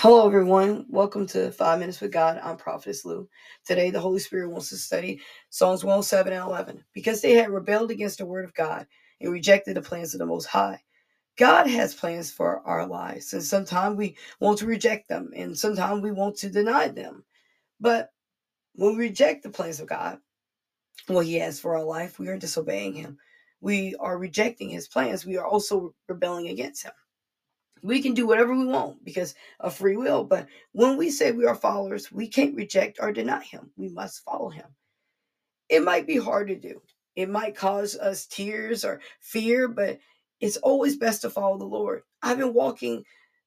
Hello, everyone. Welcome to Five Minutes with God. I'm Prophetess Lou. Today, the Holy Spirit wants to study Psalms 107 and 11. Because they had rebelled against the word of God and rejected the plans of the Most High. God has plans for our lives, and sometimes we want to reject them, and sometimes we want to deny them. But when we reject the plans of God, what He has for our life, we are disobeying Him. We are rejecting His plans. We are also rebelling against Him we can do whatever we want because of free will. But when we say we are followers, we can't reject or deny him. We must follow him. It might be hard to do. It might cause us tears or fear, but it's always best to follow the Lord. I've been walking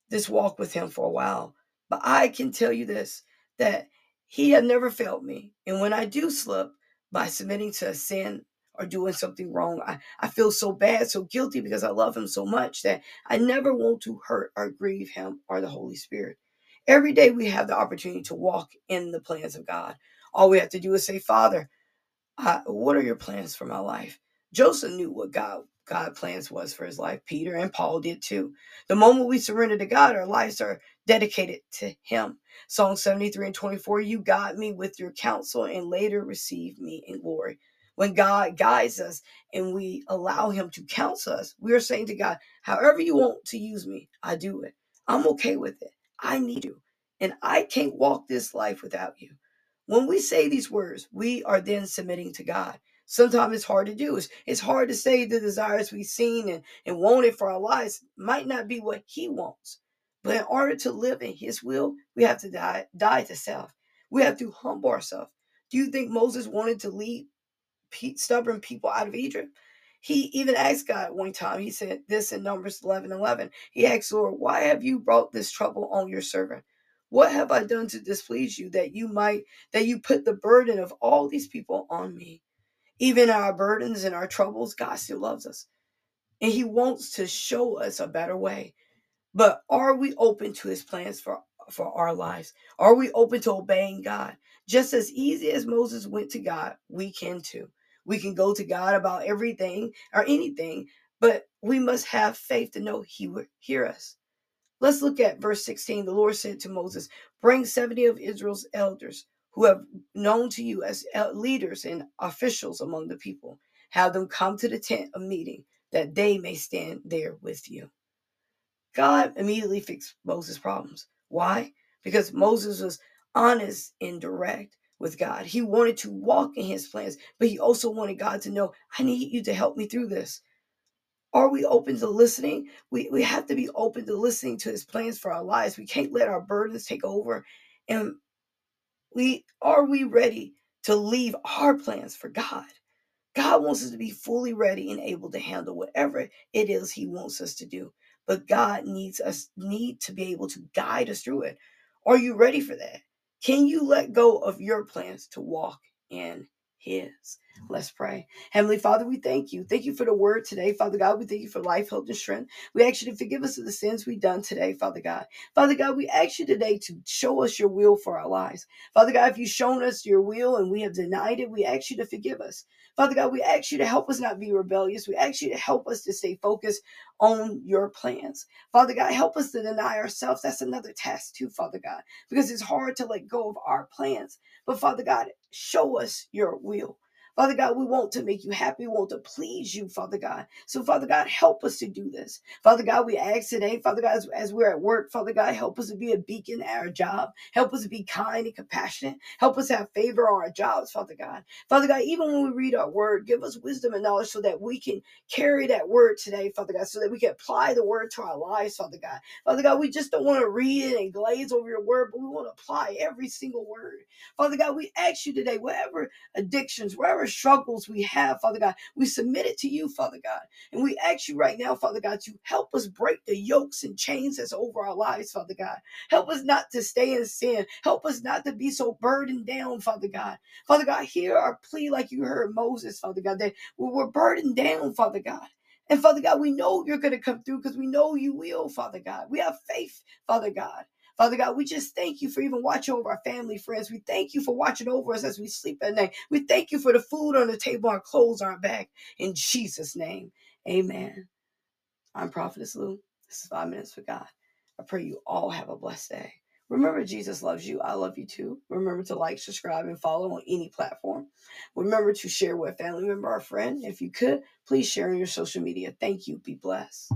this walk with him for a while, but I can tell you this that he had never failed me. And when I do slip by submitting to a sin or doing something wrong. I, I feel so bad, so guilty because I love him so much that I never want to hurt or grieve him or the Holy Spirit. Every day we have the opportunity to walk in the plans of God. All we have to do is say, Father, uh, what are your plans for my life? Joseph knew what God God plans was for his life. Peter and Paul did too. The moment we surrender to God, our lives are dedicated to Him. Psalm 73 and 24, you guide me with your counsel and later receive me in glory when God guides us and we allow Him to counsel us, we are saying to God, however you want to use me, I do it. I'm okay with it. I need you. And I can't walk this life without you. When we say these words, we are then submitting to God. Sometimes it's hard to do. It's, it's hard to say the desires we've seen and, and wanted for our lives might not be what He wants. But in order to live in His will, we have to die, die to self. We have to humble ourselves. Do you think Moses wanted to lead stubborn people out of Egypt. He even asked God one time, he said this in Numbers 11 11. He asked, Lord, why have you brought this trouble on your servant? What have I done to displease you that you might, that you put the burden of all these people on me? Even our burdens and our troubles, God still loves us. And he wants to show us a better way. But are we open to his plans for, for our lives? Are we open to obeying God? Just as easy as Moses went to God, we can too. We can go to God about everything or anything, but we must have faith to know He will hear us. Let's look at verse 16. The Lord said to Moses, Bring 70 of Israel's elders who have known to you as leaders and officials among the people. Have them come to the tent of meeting that they may stand there with you. God immediately fixed Moses' problems. Why? Because Moses was honest and direct with God. He wanted to walk in his plans, but he also wanted God to know, I need you to help me through this. Are we open to listening? We, we have to be open to listening to his plans for our lives. We can't let our burdens take over. And we are we ready to leave our plans for God? God wants us to be fully ready and able to handle whatever it is he wants us to do. But God needs us need to be able to guide us through it. Are you ready for that? Can you let go of your plans to walk in his. Let's pray. Heavenly Father, we thank you. Thank you for the word today, Father God. We thank you for life, hope, and strength. We ask you to forgive us of the sins we've done today, Father God. Father God, we ask you today to show us your will for our lives. Father God, if you've shown us your will and we have denied it, we ask you to forgive us. Father God, we ask you to help us not be rebellious. We ask you to help us to stay focused on your plans. Father God, help us to deny ourselves. That's another test, too, Father God, because it's hard to let go of our plans. But Father God, show us your will. Father God, we want to make you happy. We want to please you, Father God. So, Father God, help us to do this. Father God, we ask today, Father God, as, as, we're at work, Father God, help us to be a beacon at our job. Help us to be kind and compassionate. Help us have favor on our jobs, Father God. Father God, even when we read our word, give us wisdom and knowledge so that we can carry that word today, Father God, so that we can apply the word to our lives, Father God. Father God, we just don't want to read it and glaze over your word, but we want to apply every single word. Father God, we ask you today, whatever addictions, whatever struggles we have, Father God, we submit it to you, Father God. And we ask you right now, Father God, to help us break the yokes and chains that's over our lives, Father God. Help us not to stay in sin. Help us not to be so burdened down, Father God. Father God, hear our plea like you heard Moses, Father God, that we're burdened down, Father God. And Father God, we know you're going to come through because we know you will, Father God. We have faith, Father God. Father God, we just thank you for even watching over our family, friends. We thank you for watching over us as we sleep at night. We thank you for the food on the table, our clothes on our back. In Jesus' name, amen. I'm Prophetess Lou. This is Five Minutes with God. I pray you all have a blessed day. Remember, Jesus loves you. I love you too. Remember to like, subscribe, and follow on any platform. Remember to share with family member or friend. If you could, please share on your social media. Thank you. Be blessed.